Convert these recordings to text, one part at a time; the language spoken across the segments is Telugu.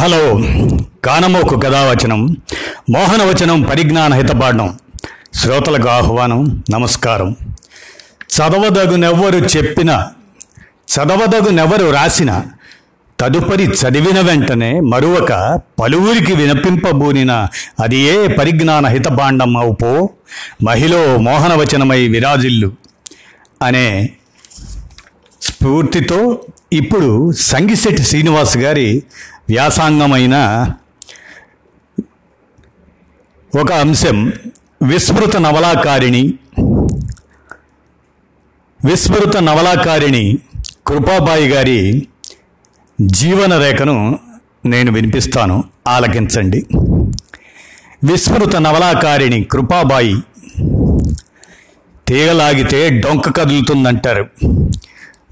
హలో కానమోకు కథావచనం మోహనవచనం పరిజ్ఞాన హితపాఠం. శ్రోతలకు ఆహ్వానం నమస్కారం. చదవదగునెవ్వరు చెప్పిన చదవదగునెవరు రాసిన తదుపరి చదివిన వెంటనే మరొక పలువురికి వినపింపబూనిన అది ఏ పరిజ్ఞాన హితపాండం అవుపో మహిళ మోహనవచనమై విరాజిల్లు. అనే స్ఫూర్తితో ఇప్పుడు సంగిశెట్టి శ్రీనివాస్ గారి వ్యాసాంగమైన ఒక అంశం విస్మృత నవలాకారిణి. విస్మృత నవలాకారిణి కృపాబాయి గారి జీవన రేఖను నేను వినిపిస్తాను. ఆలకించండి. విస్మృత నవలాకారిణి కృపాబాయి తీగలాగితే డొంక కదులుతుందంటారు.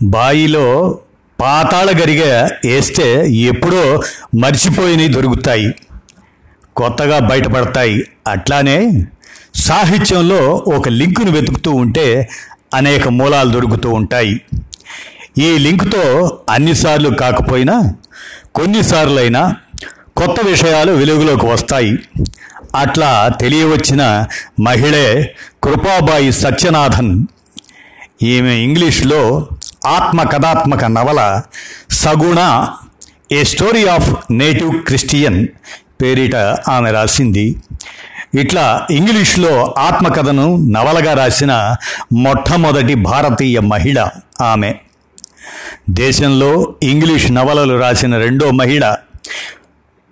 బాయిలో పాతాళ గరిగ వేస్తే ఎప్పుడో మర్చిపోయినవి దొరుకుతాయి. కొత్తగా బయటపడతాయి. అట్లానే సాహిత్యంలో ఒక లింకును వెతుకుతూ ఉంటే అనేక మూలాలు దొరుకుతూ ఉంటాయి. ఈ లింకుతో అన్నిసార్లు కాకపోయినా కొన్నిసార్లైనా కొత్త విషయాలు వెలుగులోకి వస్తాయి. అట్లా తెలియవచ్చిన మహిళే కృపాబాయి సత్యనాథన్. ఈమె ఇంగ్లీష్లో ఆత్మకథాత్మక నవల Saguna a story of native Christian పేరిట ఆమె రాసింది. ఇట్లా ఇంగ్లీష్లో ఆత్మకథను నవలగా రాసిన మొట్టమొదటి భారతీయ మహిళ ఆమె. దేశంలో ఇంగ్లీష్ నవలలు రాసిన రెండో మహిళ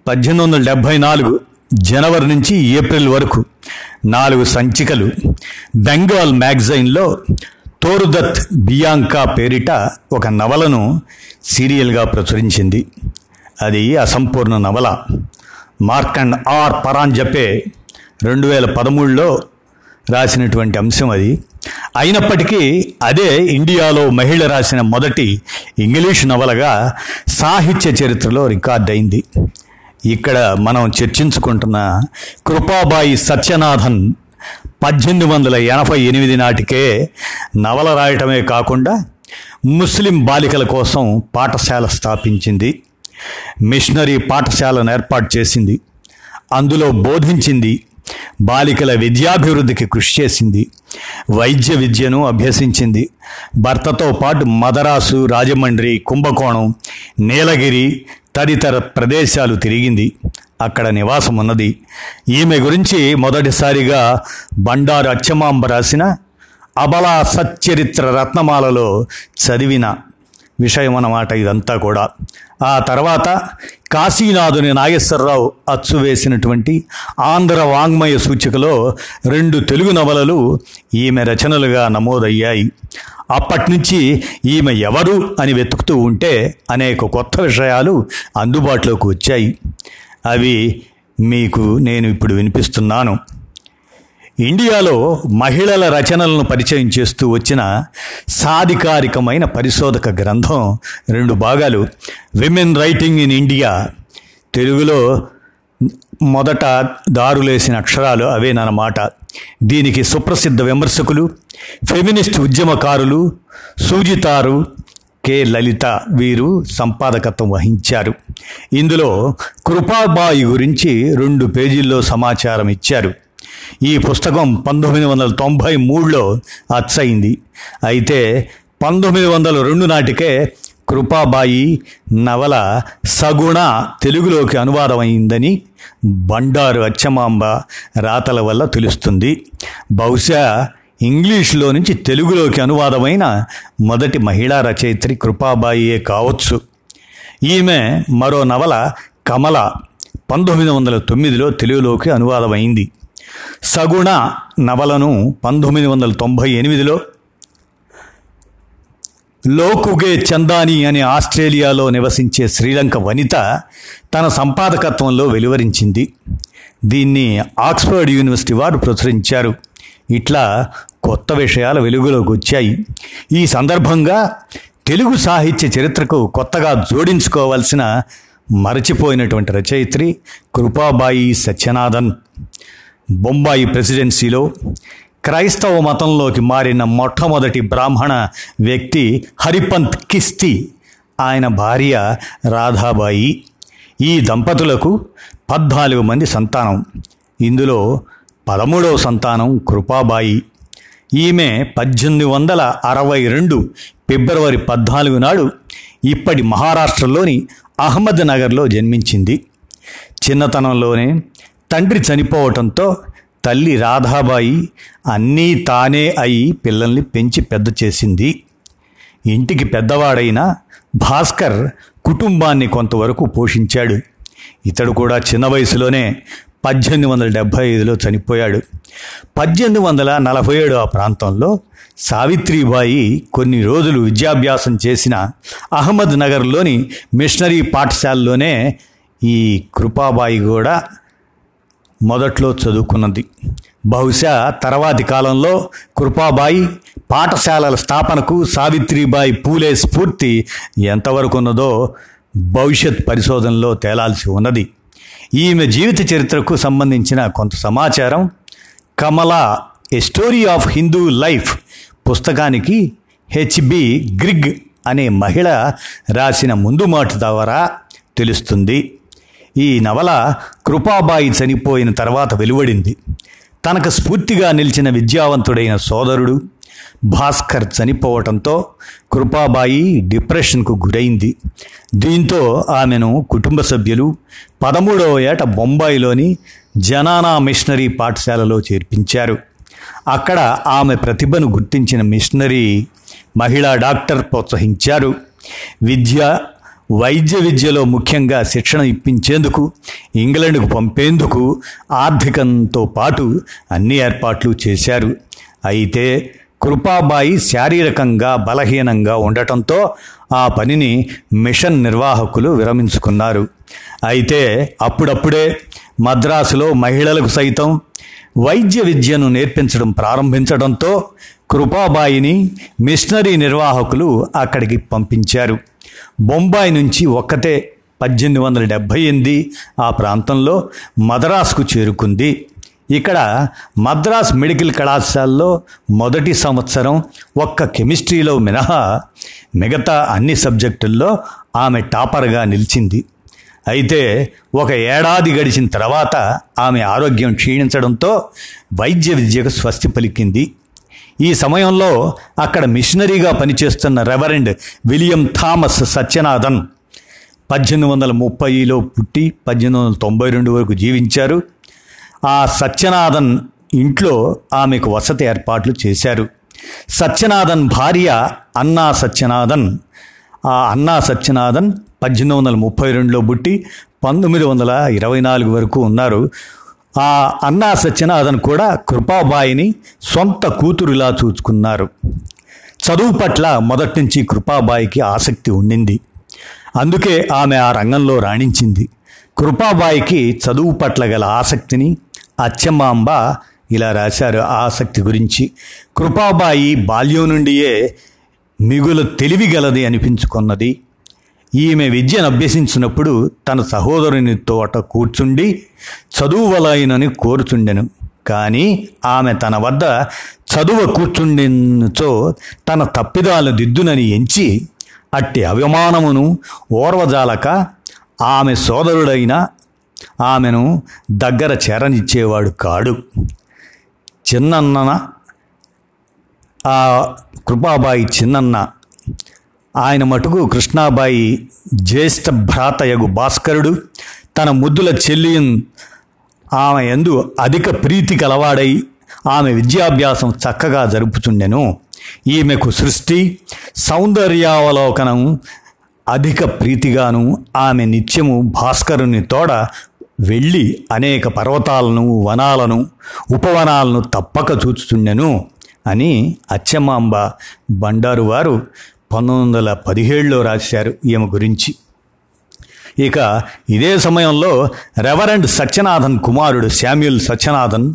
పద్దెనిమిది వందల డెబ్భై నాలుగు జనవరి నుంచి ఏప్రిల్ వరకు నాలుగు సంచికలు బెంగాల్ మ్యాగజైన్లో తోరుదత్ బియాంకా పేరిట ఒక నవలను సీరియల్గా ప్రచురించింది. అది అసంపూర్ణ నవల. మార్కండ్ ఆర్ పరాంజపే రెండు వేల పదమూడులో రాసినటువంటి అంశం అది. అయినప్పటికీ అదే ఇండియాలో మహిళ రాసిన మొదటి ఇంగ్లీష్ నవలగా సాహిత్య చరిత్రలో రికార్డ్ అయింది ఇక్కడ మనం చర్చించుకుంటున్న కృపాబాయి సత్యనాథన్ పద్దెనిమిది వందల ఎనభై ఎనిమిది నాటికే నవల రాయటమే కాకుండా ముస్లిం బాలికల కోసం పాఠశాల స్థాపించింది. మిషనరీ పాఠశాలను ఏర్పాటు చేసింది. అందులో బోధించింది. బాలికల విద్యాభివృద్ధికి కృషి చేసింది. వైద్య విద్యను అభ్యసించింది. భర్తతో పాటు మదరాసు రాజమండ్రి కుంభకోణం నీలగిరి తదితర ప్రదేశాలు తిరిగింది. అక్కడ నివాసం ఉన్నది ఈమె గురించి మొదటిసారిగా బండారు అచ్చమాంబ రాసిన అబలా సచ్చరిత్ర రత్నమాలలో చదివిన విషయం అన్నమాట ఇదంతా కూడా. ఆ తర్వాత కాశీనాథుని నాగేశ్వరరావు అచ్చు వేసినటువంటి ఆంధ్ర వాంగ్మయ సూచికలో రెండు తెలుగు నవలలు ఈమె రచనలుగా నమోదయ్యాయి. అప్పటి నుంచి ఈమె ఎవరు అని వెతుకుతూ ఉంటే అనేక కొత్త విషయాలు అందుబాటులోకి వచ్చాయి. అవి మీకు నేను ఇప్పుడు వినిపిస్తున్నాను. ఇండియాలో మహిళల రచనలను పరిచయం చేస్తూ వచ్చిన సాధికారికమైన పరిశోధక గ్రంథం రెండు భాగాలు. విమెన్ రైటింగ్ ఇన్ ఇండియా తెలుగులో మొదట దారులేసిన అక్షరాలు అవేనన్నమాట దీనికి సుప్రసిద్ధ విమర్శకులు ఫెమినిస్ట్ ఉద్యమకారులు సూజితారు కె లలిత వీరు సంపాదకత్వం వహించారు. ఇందులో కృపాబాయి గురించి రెండు పేజీల్లో సమాచారం ఇచ్చారు. ఈ పుస్తకం పంతొమ్మిది వందల తొంభై మూడులో అచ్చయింది అయితే పంతొమ్మిది వందల రెండు నాటికే కృపాబాయి నవల సగుణ తెలుగులోకి అనువాదమైందని బండారు అచ్చమాంబ రాతల వల్ల తెలుస్తుంది. బహుశా ఇంగ్లీష్లో నుంచి తెలుగులోకి అనువాదమైన మొదటి మహిళా రచయిత్రి కృపాబాయియే కావచ్చు. ఈమె మరో నవల కమల పంతొమ్మిది వందల తొమ్మిదిలో తెలుగులోకి అనువాదమైంది. సగుణ నవలను పంతొమ్మిది వందల తొంభై ఎనిమిదిలో లోకుగే చందాని అనే ఆస్ట్రేలియాలో నివసించే శ్రీలంక వనిత తన సంపాదకత్వంలో వెలువరించింది. దీన్ని ఆక్స్ఫర్డ్ యూనివర్సిటీ వారు ప్రచురించారు. ఇట్లా కొత్త విషయాలు వెలుగులోకి వచ్చాయి. ఈ సందర్భంగా తెలుగు సాహిత్య చరిత్రకు కొత్తగా జోడించుకోవాల్సిన మరచిపోయినటువంటి రచయిత్రి కృపాబాయి సత్యనాథన్. బొంబాయి ప్రెసిడెన్సీలో క్రైస్తవ మతంలోకి మారిన మొట్టమొదటి బ్రాహ్మణ వ్యక్తి హరిపంత్ కిస్తీ. ఆయన భార్య రాధాబాయి. ఈ దంపతులకు పద్నాలుగు మంది సంతానం. ఇందులో పదమూడవ సంతానం కృపాబాయి. ఈమె పద్దెనిమిది వందల అరవై రెండు ఫిబ్రవరి పద్నాలుగు నాడు ఇప్పటి మహారాష్ట్రలోని అహ్మద్ నగర్లో జన్మించింది. చిన్నతనంలోనే తండ్రి చనిపోవటంతో తల్లి రాధాబాయి అన్నీ తానే అయి పిల్లల్ని పెంచి పెద్ద చేసింది. ఇంటికి పెద్దవాడైన భాస్కర్ కుటుంబాన్ని కొంతవరకు పోషించాడు. ఇతడు కూడా చిన్న వయసులోనే పద్దెనిమిది వందల డెబ్భై ఐదులో చనిపోయాడు. పద్దెనిమిది వందల నలభై ఏడు ఆ ప్రాంతంలో సావిత్రిబాయి కొన్ని రోజులు విద్యాభ్యాసం చేసిన అహ్మద్ నగర్లోని మిషనరీ పాఠశాలలోనే ఈ కృపాబాయి కూడా మొదట్లో చదువుకున్నది. బహుశా తర్వాతి కాలంలో కృపాబాయి పాఠశాలల స్థాపనకు సావిత్రిబాయి పూలే స్ఫూర్తి ఎంతవరకు ఉన్నదో భవిష్యత్ పరిశోధనలో తేలాల్సి ఉన్నది. ఈమె జీవిత చరిత్రకు సంబంధించిన కొంత సమాచారం. Kamala a story of Hindu life పుస్తకానికి హెచ్బి గ్రిగ్ అనే మహిళ రాసిన ముందు మాట ద్వారా తెలుస్తుంది. ఈ నవల కృపాబాయి చనిపోయిన తర్వాత వెలువడింది. తనకు స్ఫూర్తిగా నిలిచిన విద్యావంతుడైన సోదరుడు భాస్కర్ చనిపోవటంతో కృపాబాయి డిప్రెషన్కు గురైంది. దీంతో ఆమెను కుటుంబ సభ్యులు పదమూడవ ఏట బొంబాయిలోని జనానా మిషనరీ పాఠశాలలో చేర్పించారు. అక్కడ ఆమె ప్రతిభను గుర్తించిన మిషనరీ మహిళా డాక్టర్ ప్రోత్సహించారు. విద్య వైద్య విద్యలో ముఖ్యంగా శిక్షణ ఇప్పించేందుకు ఇంగ్లాండ్కు పంపేందుకు ఆర్థికంతో పాటు అన్ని ఏర్పాట్లు చేశారు. అయితే కృపాబాయి శారీరకంగా బలహీనంగా ఉండటంతో ఆ పనిని మిషన్ నిర్వాహకులు విరమించుకున్నారు. అయితే అప్పుడప్పుడే మద్రాసులో మహిళలకు సైతం వైద్య విద్యను నేర్పించడం ప్రారంభించడంతో కృపాబాయిని మిషనరీ నిర్వాహకులు అక్కడికి పంపించారు. బొంబాయి నుంచి ఒక్కతే పద్దెనిమిది వందల డెబ్భై ఎనిమిది ఆ ప్రాంతంలో మద్రాసుకు చేరుకుంది. ఇక్కడ మద్రాస్ మెడికల్ కళాశాలలో మొదటి సంవత్సరం ఒక్క కెమిస్ట్రీలో మినహా మిగతా అన్ని సబ్జెక్టుల్లో ఆమె టాపర్గా నిలిచింది. అయితే ఒక ఏడాది గడిచిన తర్వాత ఆమె ఆరోగ్యం క్షీణించడంతో వైద్య విద్యకు స్వస్తి పలికింది. ఈ సమయంలో అక్కడ మిషనరీగా పనిచేస్తున్న రెవరెండ్ విలియం థామస్ సత్యనాథన్ పద్దెనిమిది వందల ముప్పైలో పుట్టి పద్దెనిమిది వందల తొంభై రెండు వరకు జీవించారు. ఆ సత్యనాథన్ ఇంట్లో ఆమెకు వసతి ఏర్పాట్లు చేశారు. సత్యనాథన్ భార్య అన్నా సత్యనాథన్ ఆ అన్నా సత్యనాథన్ పద్దెనిమిది వందల ముప్పై రెండులో పుట్టి పంతొమ్మిది వందల ఇరవై నాలుగు వరకు ఉన్నారు. ఆ అన్నా సత్యనాథన్ కూడా కృపాబాయిని సొంత కూతురులా చూచుకున్నారు. చదువు పట్ల మొదటి నుంచి కృపాబాయికి ఆసక్తి ఉండింది. అందుకే ఆమె ఆ రంగంలో రాణించింది. కృపాబాయికి చదువు పట్ల గల ఆసక్తిని అచ్చమాంబ ఇలా రాశారు. ఆ ఆసక్తి గురించి కృపాబాయి బాల్యం నుండియే మిగులు తెలివి గలది అనిపించుకున్నది. ఈమె విద్యను అభ్యసించినప్పుడు తన సహోదరుని తోట కూర్చుండి చదువువలైనని కోరుచుండెను. కానీ ఆమె తన వద్ద చదువు కూర్చుండినచో తన తప్పిదాలు దిద్దునని ఎంచి అట్టి అభిమానమును ఓర్వజాలక ఆమె సోదరుడైన ఆమెను దగ్గర చేరనిచ్చేవాడు కాడు. చిన్నన్న ఆ కృపాబాయి చిన్నన్న ఆయన మటుకు కృష్ణాబాయి జ్యేష్ఠ భ్రాతయగు భాస్కరుడు. తన ముద్దుల చెల్లియన్ ఆమె ఎందు అధిక ప్రీతి కలవాడై ఆమె విద్యాభ్యాసం చక్కగా జరుపుతుండెను ఈమెకు సృష్టి సౌందర్యావలోకనం అధిక ప్రీతిగాను ఆమె నిత్యము భాస్కరుని తోడ వెళ్ళి అనేక పర్వతాలను వనాలను ఉపవనాలను తప్పక చూచుచుండెను అని అచ్చమాంబ బండారు వారు పంతొమ్మిది వందల పదిహేడులో రాశారు ఈమె గురించి. ఇక ఇదే సమయంలో రెవరెండ్ సత్యనాథన్ కుమారుడు శామ్యుల్ సత్యనాథన్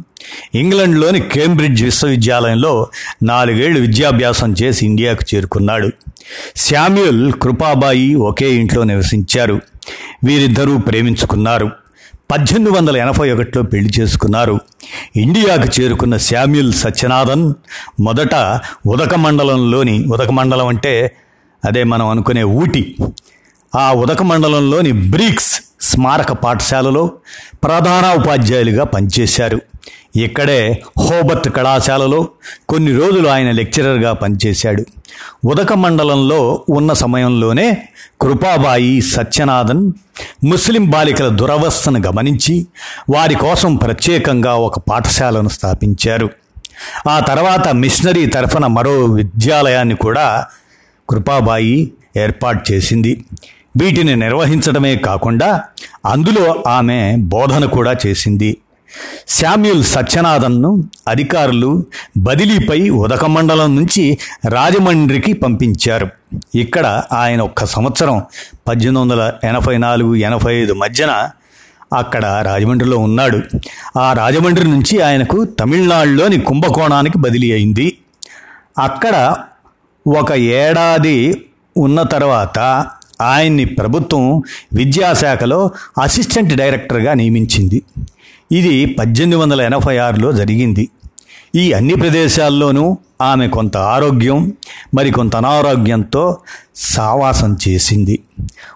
ఇంగ్లండ్లోని కేంబ్రిడ్జ్ విశ్వవిద్యాలయంలో నాలుగేళ్ళు విద్యాభ్యాసం చేసి ఇండియాకు చేరుకున్నాడు. శామ్యుల్ కృపాబాయి ఒకే ఇంట్లో నివసించారు. వీరిద్దరూ ప్రేమించుకున్నారు. పద్దెనిమిది వందల ఎనభై ఒకటిలో పెళ్ళి చేసుకున్నారు. ఇండియాకు చేరుకున్న శామ్యుల్ సత్యనాథన్ మొదట ఉదక మండలంలోని ఉదక మండలం అంటే అదే మనం అనుకునే ఊటి. ఆ ఉదక మండలంలోని బ్రీక్స్ స్మారక పాఠశాలలో ప్రధాన ఉపాధ్యాయులుగా పనిచేశారు. ఇక్కడే హోబర్ట్ కళాశాలలో కొన్ని రోజులు ఆయన లెక్చరర్గా పనిచేశాడు. ఉదక మండలంలో ఉన్న సమయంలోనే కృపాబాయి సత్యనాథన్ ముస్లిం బాలికల దురవస్థను గమనించి వారి కోసం ప్రత్యేకంగా ఒక పాఠశాలను స్థాపించారు. ఆ తర్వాత మిషనరీ తరఫున మరో విద్యాలయాన్ని కూడా కృపాబాయి ఏర్పాటు చేసింది. వీటిని నిర్వహించడమే కాకుండా అందులో ఆమె బోధన కూడా చేసింది. శామ్యుల్ సత్యనాథన్ను అధికారులు బదిలీపై ఉదక మండలం నుంచి రాజమండ్రికి పంపించారు. ఇక్కడ ఆయన ఒక్క సంవత్సరం పద్దెనిమిది వందల ఎనభై నాలుగు ఎనభై ఐదు మధ్యన అక్కడ రాజమండ్రిలో ఉన్నాడు. ఆ రాజమండ్రి నుంచి ఆయనకు తమిళనాడులోని కుంభకోణానికి బదిలీ అయింది. అక్కడ ఒక ఏడాది ఉన్న తర్వాత ఆయన్ని ప్రభుత్వం విద్యాశాఖలో అసిస్టెంట్ డైరెక్టర్గా నియమించింది. ఇది పద్దెనిమిది వందల ఎనభై ఆరులో జరిగింది. ఈ అన్ని ప్రదేశాల్లోనూ ఆమె కొంత ఆరోగ్యం మరికొంత అనారోగ్యంతో సావాసం చేసింది.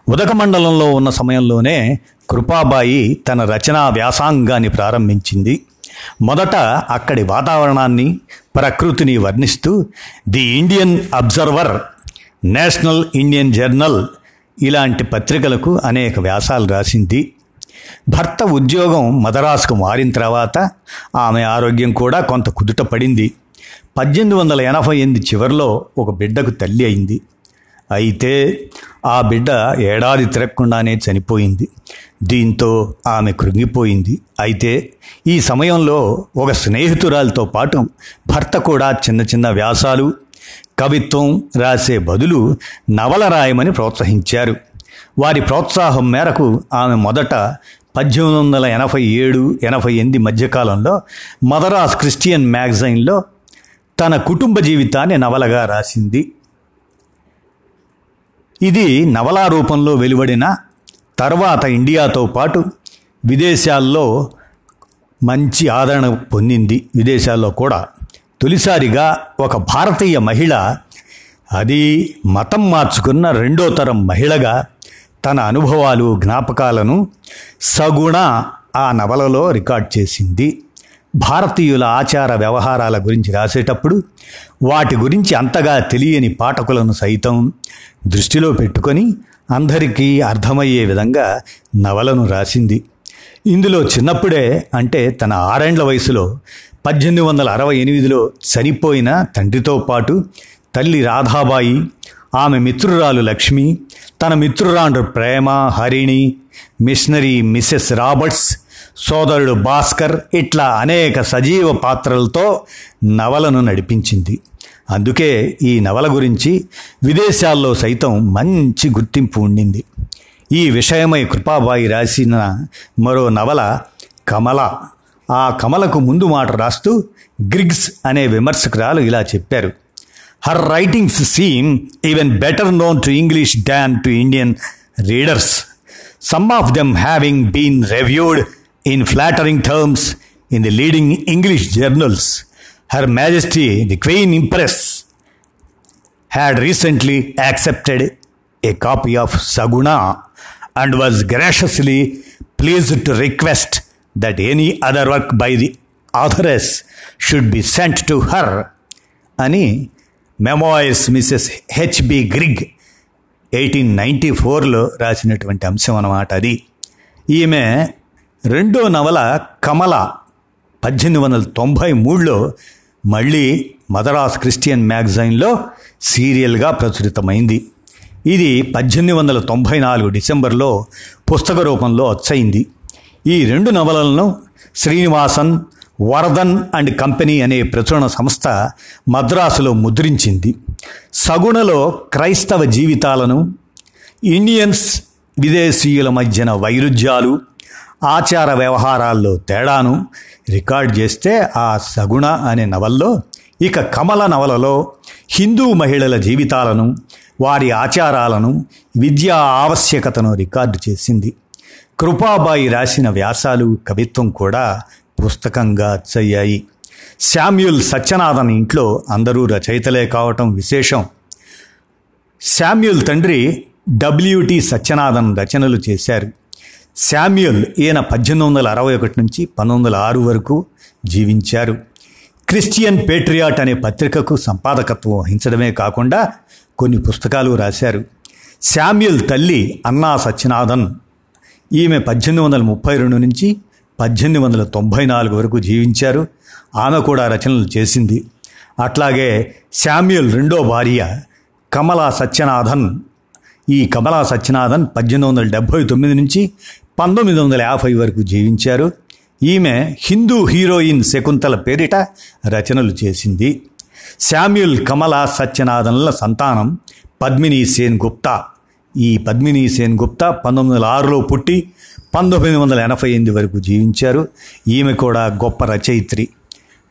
ఉదక మండలంలో ఉన్న సమయంలోనే కృపాబాయి తన రచనా వ్యాసాంగాన్ని ప్రారంభించింది. మొదట అక్కడి వాతావరణాన్ని ప్రకృతిని వర్ణిస్తూ the Indian Observer national Indian journal ఇలాంటి పత్రికలకు అనేక వ్యాసాలు రాసింది. భర్త ఉద్యోగం మదరాసుకు మారిన తర్వాత ఆమె ఆరోగ్యం కూడా కొంత కుదుట పడింది. పద్దెనిమిది వందల ఎనభై ఎనిమిది చివరిలో ఒక బిడ్డకు తల్లి అయింది. అయితే ఆ బిడ్డ ఏడాది తిరగకుండానే చనిపోయింది. దీంతో ఆమె కృంగిపోయింది. అయితే ఈ సమయంలో ఒక స్నేహితురాలతో పాటు భర్త కూడా చిన్న చిన్న వ్యాసాలు కవిత్వం రాసే బదులు నవల రాయమని ప్రోత్సహించారు. వారి ప్రోత్సాహం మేరకు ఆమె మొదట పద్దెనిమిది వందల ఎనభై ఏడు ఎనభై ఎనిమిది మధ్యకాలంలో మదరాస్ క్రిస్టియన్ మ్యాగజైన్లో తన కుటుంబ జీవితాన్ని నవలగా రాసింది. ఇది నవలా రూపంలో వెలువడిన తర్వాత ఇండియాతో పాటు విదేశాల్లో మంచి ఆదరణ పొందింది. విదేశాల్లో కూడా తొలిసారిగా ఒక భారతీయ మహిళ అది మతం మార్చుకున్న రెండో తరం మహిళగా తన అనుభవాలు జ్ఞాపకాలను సగుణ ఆ నవలలో రికార్డ్ చేసింది. భారతీయుల ఆచార వ్యవహారాల గురించి రాసేటప్పుడు వాటి గురించి అంతగా తెలియని పాఠకులను సైతం దృష్టిలో పెట్టుకొని అందరికీ అర్థమయ్యే విధంగా నవలను రాసింది. ఇందులో చిన్నప్పుడే అంటే తన ఆరేండ్ల వయసులో పద్దెనిమిది వందల అరవై ఎనిమిదిలో చనిపోయిన తండ్రితో పాటు తల్లి రాధాబాయి ఆమె మిత్రురాలు లక్ష్మి తన మిత్రురాండ్రు Prema Harini missionary Mrs Roberts సోదరుడు భాస్కర్ ఇట్లా అనేక సజీవ పాత్రలతో నవలను నడిపించింది. అందుకే ఈ నవల గురించి విదేశాల్లో సైతం మంచి గుర్తింపు ఉండింది. ఈ విషయమై కృపాబాయి రాసిన మరో నవల కమల. ఆ కమలకు ముందు మాట రాస్తూ గ్రిగ్స్ అనే విమర్శకురాలు ఇలా చెప్పారు. Her writings seem even better known to English than to Indian readers, some of them having been reviewed in flattering terms in the leading English journals. Her Majesty, the Queen Empress, had recently accepted a copy of Saguna and was graciously pleased to request that any other work by the authoress should be sent to her. అని memoirs Mrs HB Grigg eighteen ninety ఫోర్లో రాసినటువంటి అంశం అన్నమాట అది. ఈమె రెండో నవల కమల పద్దెనిమిది వందల తొంభై మూడులో మళ్ళీ మదరాస్ క్రిస్టియన్ మ్యాగజైన్లో సీరియల్గా ప్రచురితమైంది. ఇది పద్దెనిమిది వందల తొంభై నాలుగు డిసెంబర్లో పుస్తక రూపంలో వచ్చయింది ఈ రెండు నవలలను శ్రీనివాసన్ వరదన్ అండ్ కంపెనీ అనే ప్రచురణ సంస్థ మద్రాసులో ముద్రించింది. సగుణలో క్రైస్తవ జీవితాలను ఇండియన్స్ విదేశీయుల మధ్యన వైరుధ్యాలు ఆచార వ్యవహారాల్లో తేడాను రికార్డ్ చేస్తే ఆ సగుణ అనే నవల్లో ఇక కమల నవలలో హిందూ మహిళల జీవితాలను వారి ఆచారాలను విద్యా ఆవశ్యకతను రికార్డు చేసింది. కృపాబాయి రాసిన వ్యాసాలు కవిత్వం కూడా పుస్తకంగా అచ్చయ్యాయి శామ్యుల్ సత్యనాథన్ ఇంట్లో అందరూ రచయితలే కావటం విశేషం. శామ్యుల్ తండ్రి డబ్ల్యూటి సత్యనాథన్ రచనలు చేశారు. శామ్యుల్ ఈయన పద్దెనిమిది వందల అరవై ఒకటి నుంచి పంతొమ్మిది వందల ఆరు వరకు జీవించారు. క్రిస్టియన్ పేట్రియాట్ అనే పత్రికకు సంపాదకత్వం వహించడమే కాకుండా కొన్ని పుస్తకాలు రాశారు. శామ్యుల్ తల్లి అన్నా సత్యనాథన్. ఈమె పద్దెనిమిది వందల ముప్పై రెండు నుంచి పద్దెనిమిది వందల తొంభై నాలుగు వరకు జీవించారు. ఆమె కూడా రచనలు చేసింది. అట్లాగే శామ్యుల్ రెండో భార్య కమలా సత్యనాథన్ ఈ కమలా సత్యనాథన్ పద్దెనిమిది వందల డెబ్భై తొమ్మిది నుంచి పంతొమ్మిది వందల యాభై వరకు జీవించారు. ఈమె హిందూ హీరోయిన్ శకుంతల పేరిట రచనలు చేసింది. శామ్యుల్ కమలా సత్యనాథన్ల సంతానం పద్మిని సేన్ గుప్తా ఈ పద్మిని సేన్ గుప్తా పంతొమ్మిది వందల ఆరులో పుట్టి పంతొమ్మిది వందల ఎనభై ఎనిమిది వరకు జీవించారు. ఈమె కూడా గొప్ప రచయిత్రి.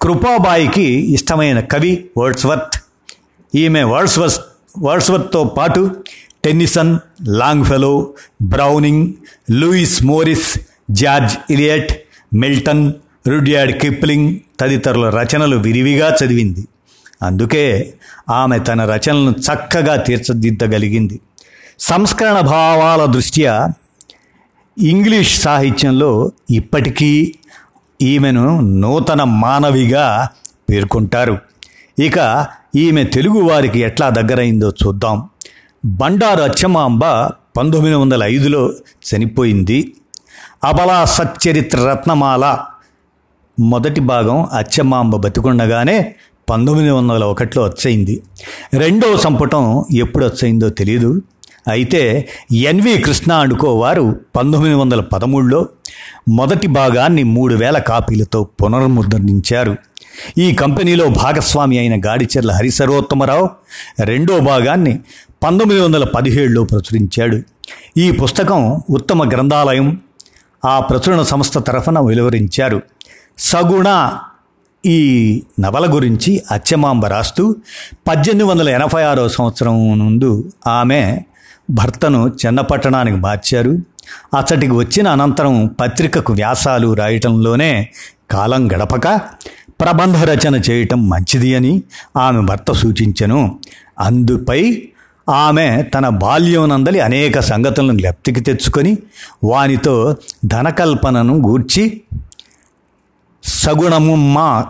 కృపాబాయికి ఇష్టమైన కవి వర్డ్స్వర్త్. ఈమె వర్డ్స్వర్త్ వర్డ్స్వర్త్తో పాటు Tennyson Longfellow Browning Lewis Morris George Eliot Milton Rudyard Kipling తదితరుల రచనలు విరివిగా చదివింది. అందుకే ఆమె తన రచనలను చక్కగా తీర్చిదిద్దగలిగింది. సంస్కరణ భావాల దృష్ట్యా ఇంగ్లీష్ సాహిత్యంలో ఇప్పటికీ ఈమెను నూతన మానవిగా పేర్కొంటారు. ఇక ఈమె తెలుగు వారికి ఎట్లా దగ్గరైందో చూద్దాం. బండారు అచ్చమాంబ పంతొమ్మిది వందల ఐదులో చనిపోయింది. అబలా సచ్చరిత్ర రత్నమాల మొదటి భాగం అచ్చమాంబ బతికుండగానే పంతొమ్మిది వందల ఒకటిలో వచ్చయింది. రెండవ సంపుటం ఎప్పుడు వచ్చయిందో తెలియదు అయితే ఎన్వి కృష్ణ అనుకో వారు పంతొమ్మిది వందల పదమూడులో మొదటి భాగాన్ని మూడు వేల కాపీలతో పునర్ముద్రించారు. ఈ కంపెనీలో భాగస్వామి అయిన గాడిచెర్ల హరిసర్వోత్తమరావు రెండో భాగాన్ని పంతొమ్మిది వందల పదిహేడులో ప్రచురించాడు. ఈ పుస్తకం ఉత్తమ గ్రంథాలయం ఆ ప్రచురణ సంస్థ తరఫున వెలువరించారు. సగుణ ఈ నవల గురించి అచ్చమాంబ రాస్తూ పద్దెనిమిది వందల ఎనభై ఆరో సంవత్సరం ముందు ఆమె భర్తను చెన్నపట్టణానికి మార్చారు. అతడికి వచ్చిన అనంతరం పత్రికకు వ్యాసాలు రాయటంలోనే కాలం గడపక ప్రబంధ రచన చేయటం మంచిది అని ఆమె భర్త సూచించను. అందుపై ఆమె తన బాల్యోనందలి అనేక సంగతులను లెప్తికి తెచ్చుకొని వానితో ధనకల్పనను గూర్చి సగుణమ్మ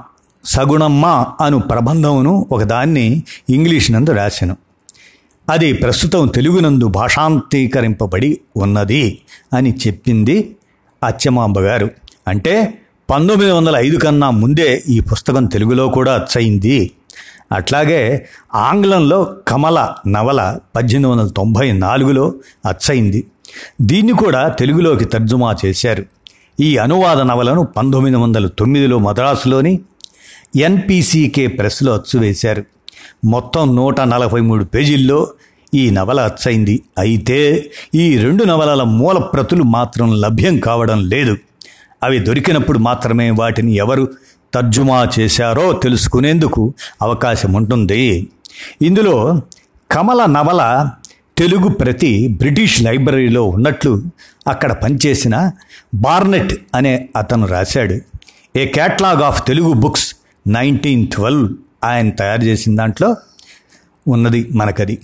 సగుణమ్మ అను ప్రబంధమును ఒకదాన్ని ఇంగ్లీష్ నందు రాశాను అది ప్రస్తుతం తెలుగునందు భాషాంతీకరింపబడి ఉన్నది అని చెప్పింది అచ్చమాంబ గారు. అంటే పంతొమ్మిది వందల ఐదు కన్నా ముందే ఈ పుస్తకం తెలుగులో కూడా అచ్చయింది. అట్లాగే ఆంగ్లంలో కమల నవల పద్దెనిమిది వందల తొంభై నాలుగులో అచ్చయింది. దీన్ని కూడా తెలుగులోకి తర్జుమా చేశారు. ఈ అనువాద నవలను పంతొమ్మిది వందల తొమ్మిదిలో మద్రాసులోని ఎన్పిసికే ప్రెస్లో అచ్చువేశారు మొత్తం నూట నలభై మూడు పేజీల్లో ఈ నవల అచ్చయింది. అయితే ఈ రెండు నవలల మూల ప్రతులు మాత్రం లభ్యం కావడం లేదు. అవి దొరికినప్పుడు మాత్రమే వాటిని ఎవరు తర్జుమా చేశారో తెలుసుకునేందుకు అవకాశం ఉంటుంది. ఇందులో కమల నవల తెలుగు ప్రతి బ్రిటిష్ లైబ్రరీలో ఉన్నట్లు అక్కడ పనిచేసిన బార్నెట్ అనే అతను రాశాడు. A catalogue of Telugu books nineteen twelve ఆయన తయారు చేసిన దాంట్లో ఉన్నది మనకది.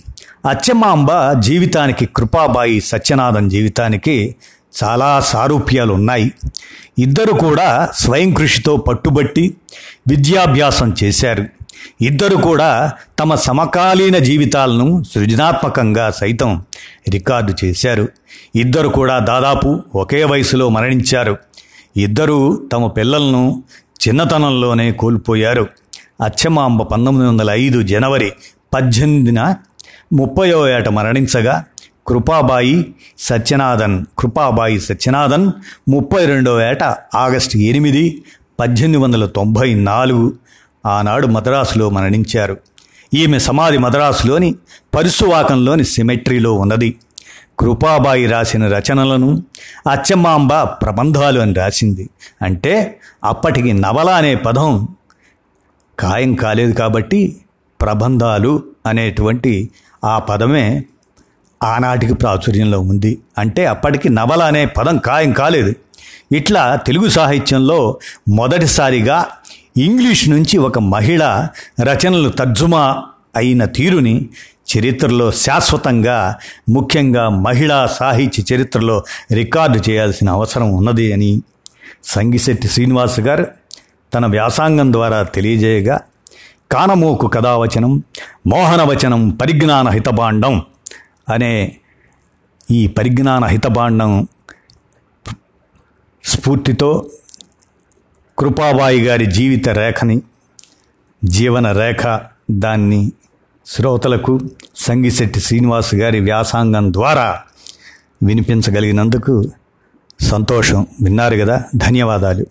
అచ్చమాంబ జీవితానికి కృపాబాయి సత్యనాథన్ జీవితానికి చాలా సారూప్యాలు ఉన్నాయి. ఇద్దరు కూడా స్వయం కృషితో పట్టుబట్టి విద్యాభ్యాసం చేశారు. ఇద్దరు కూడా తమ సమకాలీన జీవితాలను సృజనాత్మకంగా సైతం రికార్డు చేశారు. ఇద్దరు కూడా దాదాపు ఒకే వయసులో మరణించారు. ఇద్దరూ తమ పిల్లలను చిన్నతనంలోనే కోల్పోయారు. అచ్చమాంబ పంతొమ్మిది వందల ఐదు జనవరి పద్దెనిమిదిన ముప్పయో ఏట మరణించగా కృపాబాయి సత్యనాథన్ కృపాబాయి సత్యనాథన్ ముప్పై రెండో ఏట ఆగస్టు ఎనిమిది పద్దెనిమిది వందల తొంభై నాలుగు ఆనాడు మద్రాసులో మరణించారు. ఈమె సమాధి మద్రాసులోని పరుసువాకంలోని సిమెట్రీలో ఉన్నది. కృపాబాయి రాసిన రచనలను అచ్చమాంబ ప్రబంధాలు అని రాసింది. అంటే అప్పటికి నవల అనే పదం ఖాయం కాలేదు కాబట్టి ప్రబంధాలు అనేటువంటి ఆ పదమే ఆనాటికి ప్రాచుర్యంలో ఉంది. అంటే అప్పటికి నవల అనే పదం ఖాయం కాలేదు. ఇట్లా తెలుగు సాహిత్యంలో మొదటిసారిగా ఇంగ్లీష్ నుంచి ఒక మహిళ రచనలు తర్జుమా అయిన తీరుని చరిత్రలో శాశ్వతంగా ముఖ్యంగా మహిళా సాహిత్య చరిత్రలో రికార్డు చేయాల్సిన అవసరం ఉన్నది అని సంగిశెట్టి శ్రీనివాస్ గారు తన వ్యాసాంగం ద్వారా తెలియజేయగా కానమోకు కథావచనం మోహనవచనం పరిజ్ఞాన హితబాండం అనే ఈ పరిజ్ఞాన హితబాండం స్ఫూర్తితో కృపాబాయి గారి జీవిత రేఖని జీవన రేఖ దాన్ని శ్రోతలకు సంగిశెట్టి శ్రీనివాస్ గారి వ్యాసాంగం ద్వారా వినిపించగలిగినందుకు సంతోషం. విన్నారు కదా? ధన్యవాదాలు.